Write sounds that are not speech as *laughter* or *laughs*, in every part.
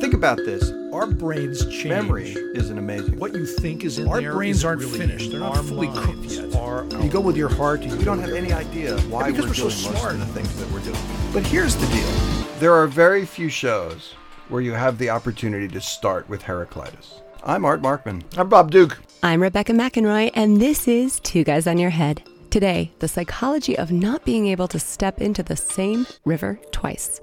Think about this. Our brains change. Memory is an amazing. What you think is in Our there brains isn't aren't really finished. They're not fully cooked yet. You go with your heart. And you we don't have any idea why because we're, we're so doing most smart. of the things that we're doing. But here's the deal: there are very few shows where you have the opportunity to start with Heraclitus. I'm Art Markman. I'm Bob Duke. I'm Rebecca McInroy, and this is Two Guys on Your Head. Today, the psychology of not being able to step into the same river twice.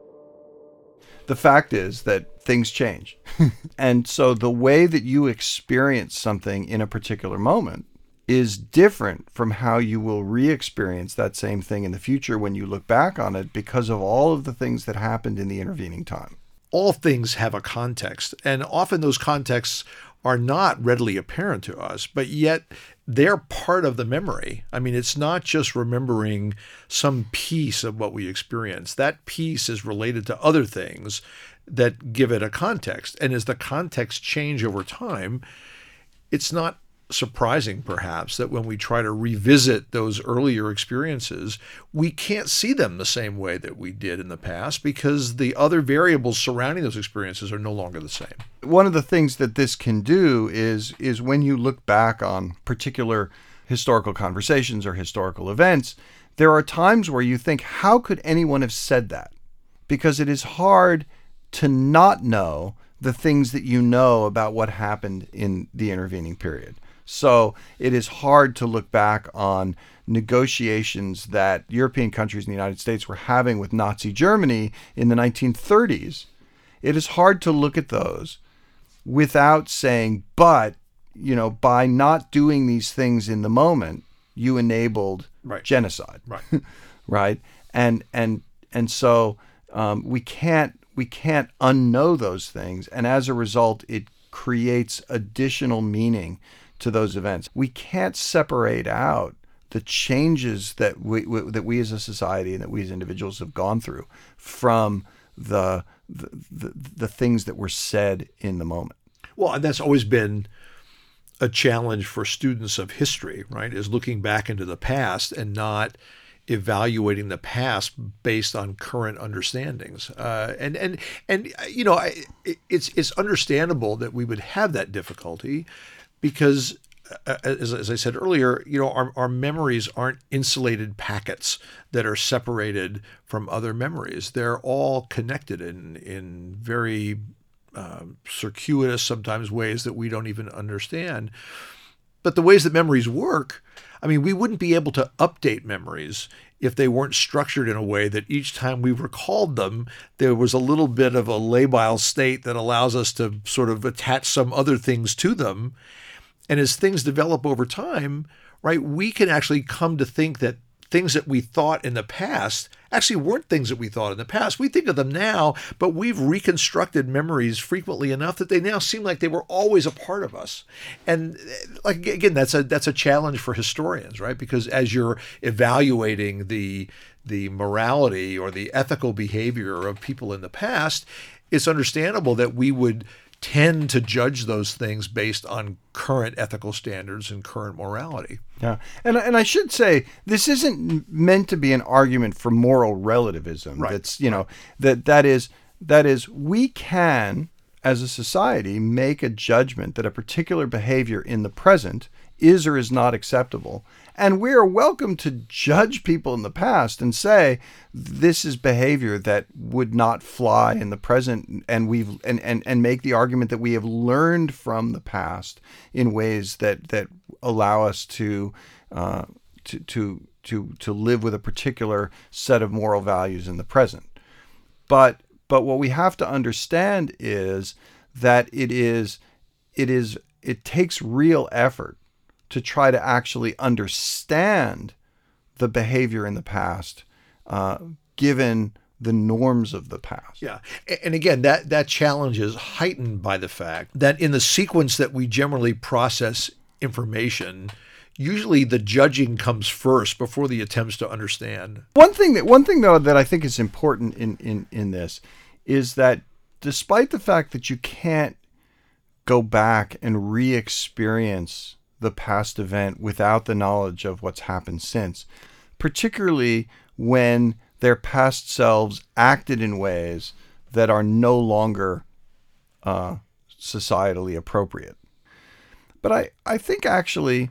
The fact is that things change. *laughs* and so the way that you experience something in a particular moment is different from how you will re experience that same thing in the future when you look back on it because of all of the things that happened in the intervening time. All things have a context, and often those contexts are not readily apparent to us, but yet they're part of the memory. I mean, it's not just remembering some piece of what we experience. That piece is related to other things that give it a context. And as the context change over time, it's not surprising perhaps that when we try to revisit those earlier experiences, we can't see them the same way that we did in the past because the other variables surrounding those experiences are no longer the same. One of the things that this can do is is when you look back on particular historical conversations or historical events, there are times where you think how could anyone have said that? Because it is hard to not know the things that you know about what happened in the intervening period. So it is hard to look back on negotiations that European countries and the United States were having with Nazi Germany in the 1930s. It is hard to look at those without saying, but, you know, by not doing these things in the moment, you enabled Right. genocide. Right. *laughs* right? And and and so um, we can't we can't unknow those things, and as a result, it creates additional meaning to those events. We can't separate out the changes that we, we that we as a society and that we as individuals have gone through from the the, the, the things that were said in the moment. Well, and that's always been a challenge for students of history, right? Is looking back into the past and not evaluating the past based on current understandings. Uh, and and and you know, I, it's it's understandable that we would have that difficulty because. uh, As, as I said earlier, you know, our, our memories aren't insulated packets that are separated from other memories. They're all connected in in very um, circuitous, sometimes ways that we don't even understand. But the ways that memories work, I mean, we wouldn't be able to update memories if they weren't structured in a way that each time we recalled them, there was a little bit of a labile state that allows us to sort of attach some other things to them. And as things develop over time, right, we can actually come to think that things that we thought in the past actually weren't things that we thought in the past. We think of them now, but we've reconstructed memories frequently enough that they now seem like they were always a part of us. And like again, that's a that's a challenge for historians, right? Because as you're evaluating the the morality or the ethical behavior of people in the past, it's understandable that we would tend to judge those things based on current ethical standards and current morality. Yeah, and and I should say this isn't meant to be an argument for moral relativism. Right, That's you know that that is that is we can as a society make a judgment that a particular behavior in the present is or is not acceptable. And we are welcome to judge people in the past and say this is behavior that would not fly in the present and we've and, and, and make the argument that we have learned from the past in ways that that allow us to uh, to to to to live with a particular set of moral values in the present. But but what we have to understand is that it is it is it takes real effort to try to actually understand the behavior in the past, uh, given the norms of the past. Yeah. And again, that, that challenge is heightened by the fact that in the sequence that we generally process information, usually the judging comes first before the attempts to understand. One thing that one thing though that I think is important in in in this is that despite the fact that you can't go back and re-experience the past event without the knowledge of what's happened since, particularly when their past selves acted in ways that are no longer uh, societally appropriate. But I, I think actually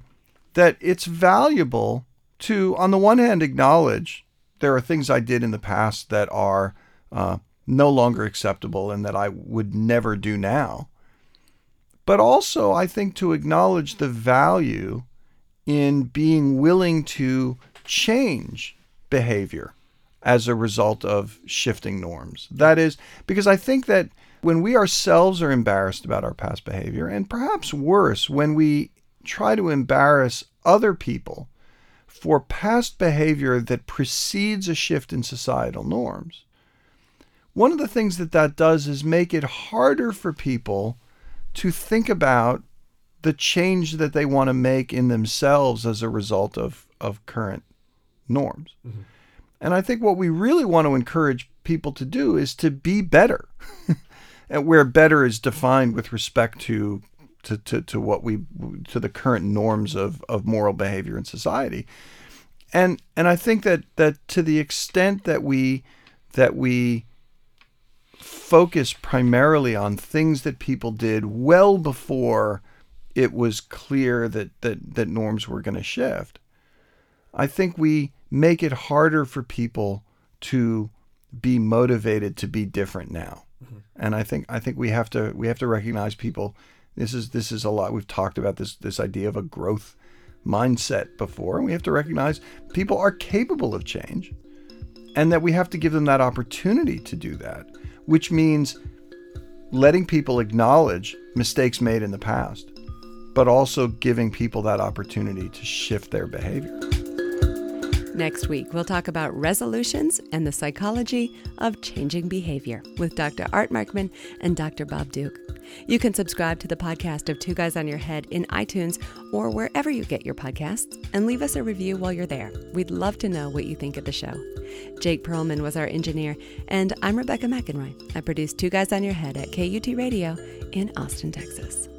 that it's valuable to, on the one hand, acknowledge there are things I did in the past that are uh, no longer acceptable and that I would never do now. But also, I think to acknowledge the value in being willing to change behavior as a result of shifting norms. That is, because I think that when we ourselves are embarrassed about our past behavior, and perhaps worse, when we try to embarrass other people for past behavior that precedes a shift in societal norms, one of the things that that does is make it harder for people to think about the change that they want to make in themselves as a result of, of current norms. Mm-hmm. And I think what we really want to encourage people to do is to be better, *laughs* and where better is defined with respect to, to, to, to what we to the current norms of, of moral behavior in society. And and I think that that to the extent that we that we focus primarily on things that people did well before it was clear that that, that norms were going to shift. I think we make it harder for people to be motivated to be different now. Mm-hmm. And I think I think we have to we have to recognize people this is this is a lot we've talked about this this idea of a growth mindset before and we have to recognize people are capable of change and that we have to give them that opportunity to do that which means letting people acknowledge mistakes made in the past, but also giving people that opportunity to shift their behavior. Next week, we'll talk about resolutions and the psychology of changing behavior with Dr. Art Markman and Dr. Bob Duke. You can subscribe to the podcast of Two Guys on Your Head in iTunes or wherever you get your podcasts and leave us a review while you're there. We'd love to know what you think of the show. Jake Perlman was our engineer, and I'm Rebecca McInroy. I produce Two Guys on Your Head at KUT Radio in Austin, Texas.